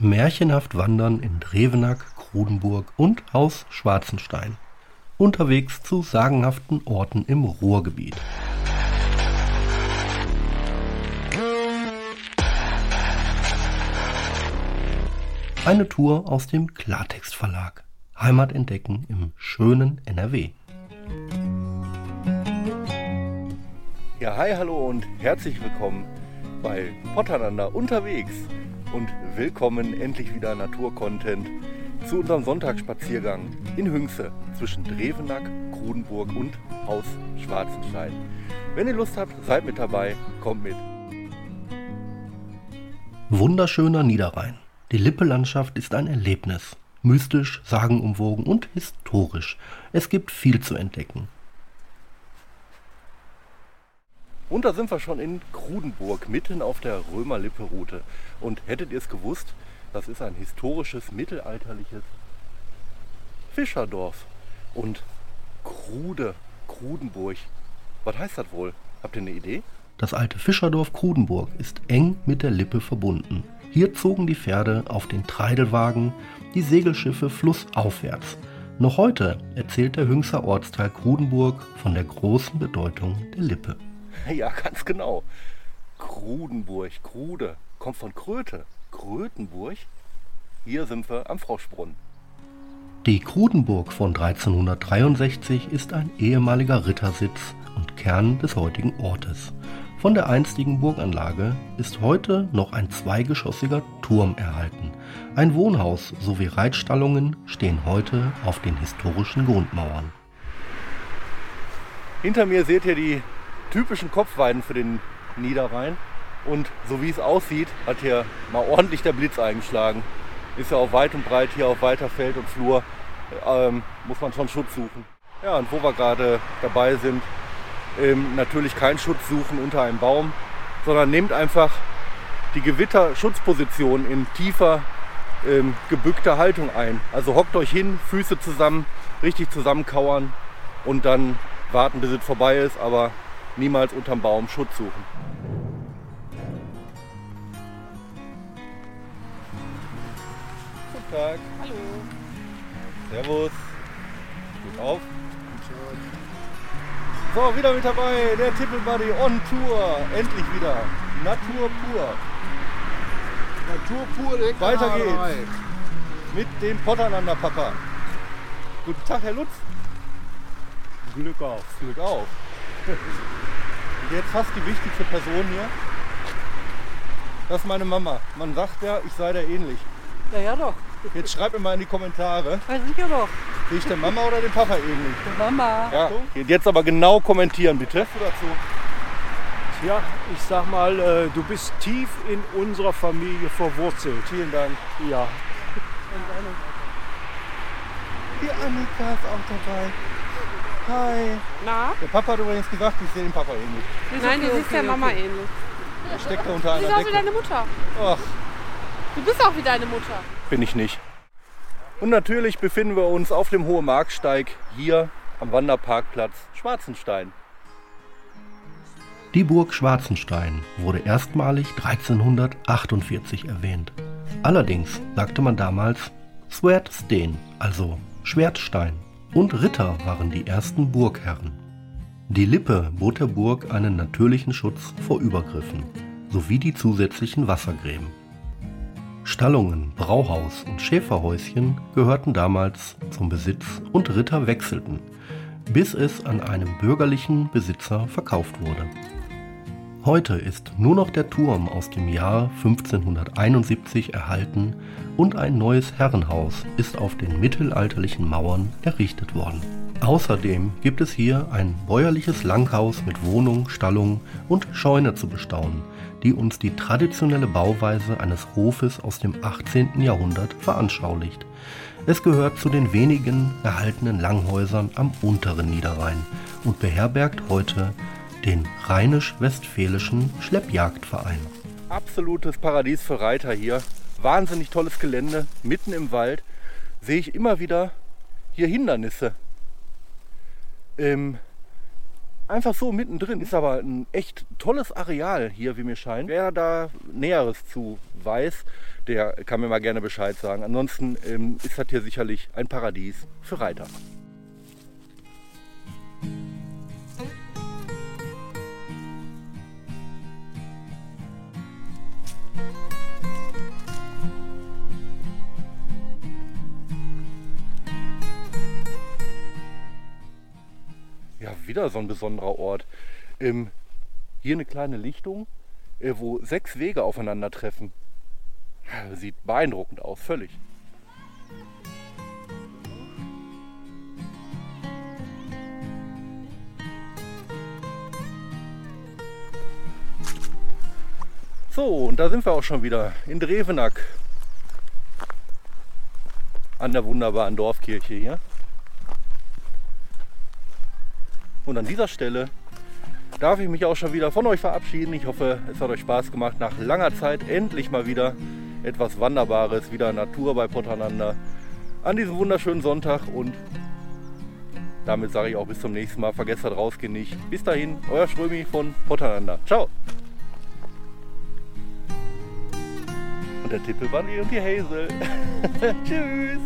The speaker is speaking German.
Märchenhaft wandern in Drevenack, Krudenburg und Haus Schwarzenstein. Unterwegs zu sagenhaften Orten im Ruhrgebiet. Eine Tour aus dem Klartext Verlag. Heimat entdecken im schönen NRW. Ja, hi, hallo und herzlich willkommen bei Potternander unterwegs und willkommen endlich wieder Naturcontent zu unserem Sonntagsspaziergang in Hünxe zwischen Drevenack, Krudenburg und Haus Schwarzenstein. Wenn ihr Lust habt, seid mit dabei, kommt mit. Wunderschöner Niederrhein. Die Lippe-Landschaft ist ein Erlebnis. Mystisch, sagenumwogen und historisch. Es gibt viel zu entdecken. Und da sind wir schon in Krudenburg, mitten auf der Römer-Lippe-Route. Und hättet ihr es gewusst, das ist ein historisches, mittelalterliches Fischerdorf. Und Krude, Krudenburg, was heißt das wohl? Habt ihr eine Idee? Das alte Fischerdorf Krudenburg ist eng mit der Lippe verbunden. Hier zogen die Pferde auf den Treidelwagen, die Segelschiffe flussaufwärts. Noch heute erzählt der Hüngser Ortsteil Krudenburg von der großen Bedeutung der Lippe. Ja, ganz genau. Krudenburg, Krude, kommt von Kröte. Krötenburg. Hier sind wir am Froschbrunnen. Die Krudenburg von 1363 ist ein ehemaliger Rittersitz und Kern des heutigen Ortes. Von der einstigen Burganlage ist heute noch ein zweigeschossiger Turm erhalten. Ein Wohnhaus sowie Reitstallungen stehen heute auf den historischen Grundmauern. Hinter mir seht ihr die typischen Kopfweiden für den Niederrhein. Und so wie es aussieht, hat hier mal ordentlich der Blitz eingeschlagen. Ist ja auch weit und breit hier auf weiter Feld und Flur. Ähm, muss man schon Schutz suchen. Ja, und wo wir gerade dabei sind, ähm, natürlich keinen Schutz suchen unter einem Baum, sondern nehmt einfach die Gewitterschutzposition in tiefer ähm, gebückter Haltung ein. Also hockt euch hin, Füße zusammen, richtig zusammenkauern und dann warten, bis es vorbei ist, aber niemals unterm Baum Schutz suchen. Guten Tag. Hallo. Servus. Gut auf. So, wieder mit dabei, der Tippelbuddy on Tour. Endlich wieder. Natur pur. Natur pur, der Weiter geht's. Mit dem Potternander Papa. Guten Tag, Herr Lutz. Glück auf. Glück auf. Und jetzt fast die wichtigste Person hier. Das ist meine Mama. Man sagt ja, ich sei der ähnlich. Ja, ja doch. Jetzt schreibt mir mal in die Kommentare, Ja, sicher doch. bin ich der Mama oder dem Papa ähnlich? Mama. Ja, jetzt aber genau kommentieren, bitte. Du dazu. Ja, ich sag mal, äh, du bist tief in unserer Familie verwurzelt. Vielen Dank. Ja. Die Annika ist auch dabei. Hi. Na? Der Papa hat übrigens gesagt, ich sehe den Papa ähnlich. Nein, du siehst der Mama ähnlich. Er steckt da unter Du bist einer auch wie Decke. deine Mutter. Ach, Du bist auch wie deine Mutter. bin ich nicht. Und natürlich befinden wir uns auf dem Hohe Marksteig hier am Wanderparkplatz Schwarzenstein. Die Burg Schwarzenstein wurde erstmalig 1348 erwähnt. Allerdings sagte man damals Swertsten, also Schwertstein, und Ritter waren die ersten Burgherren. Die Lippe bot der Burg einen natürlichen Schutz vor Übergriffen sowie die zusätzlichen Wassergräben. Stallungen, Brauhaus und Schäferhäuschen gehörten damals zum Besitz und Ritter wechselten, bis es an einem bürgerlichen Besitzer verkauft wurde. Heute ist nur noch der Turm aus dem Jahr 1571 erhalten und ein neues Herrenhaus ist auf den mittelalterlichen Mauern errichtet worden. Außerdem gibt es hier ein bäuerliches Langhaus mit Wohnung, Stallung und Scheune zu bestaunen, die uns die traditionelle Bauweise eines Hofes aus dem 18. Jahrhundert veranschaulicht. Es gehört zu den wenigen erhaltenen Langhäusern am unteren Niederrhein und beherbergt heute den Rheinisch-Westfälischen Schleppjagdverein. Absolutes Paradies für Reiter hier. Wahnsinnig tolles Gelände, mitten im Wald. Sehe ich immer wieder hier Hindernisse. Ähm, einfach so mittendrin. Ist aber ein echt tolles Areal hier, wie mir scheint. Wer da Näheres zu weiß, der kann mir mal gerne Bescheid sagen. Ansonsten ähm, ist das hier sicherlich ein Paradies für Reiter. Wieder so ein besonderer Ort. Ähm, hier eine kleine Lichtung, äh, wo sechs Wege aufeinandertreffen. Sieht beeindruckend aus, völlig. So, und da sind wir auch schon wieder in Drevenack. An der wunderbaren Dorfkirche hier. Und an dieser Stelle darf ich mich auch schon wieder von euch verabschieden. Ich hoffe, es hat euch Spaß gemacht. Nach langer Zeit endlich mal wieder etwas Wanderbares, wieder Natur bei Potternander an diesem wunderschönen Sonntag. Und damit sage ich auch bis zum nächsten Mal. Vergesst das rausgehen nicht. Bis dahin, euer Strömi von Potternander. Ciao. Und der Tippelbandi und die Hazel. Tschüss.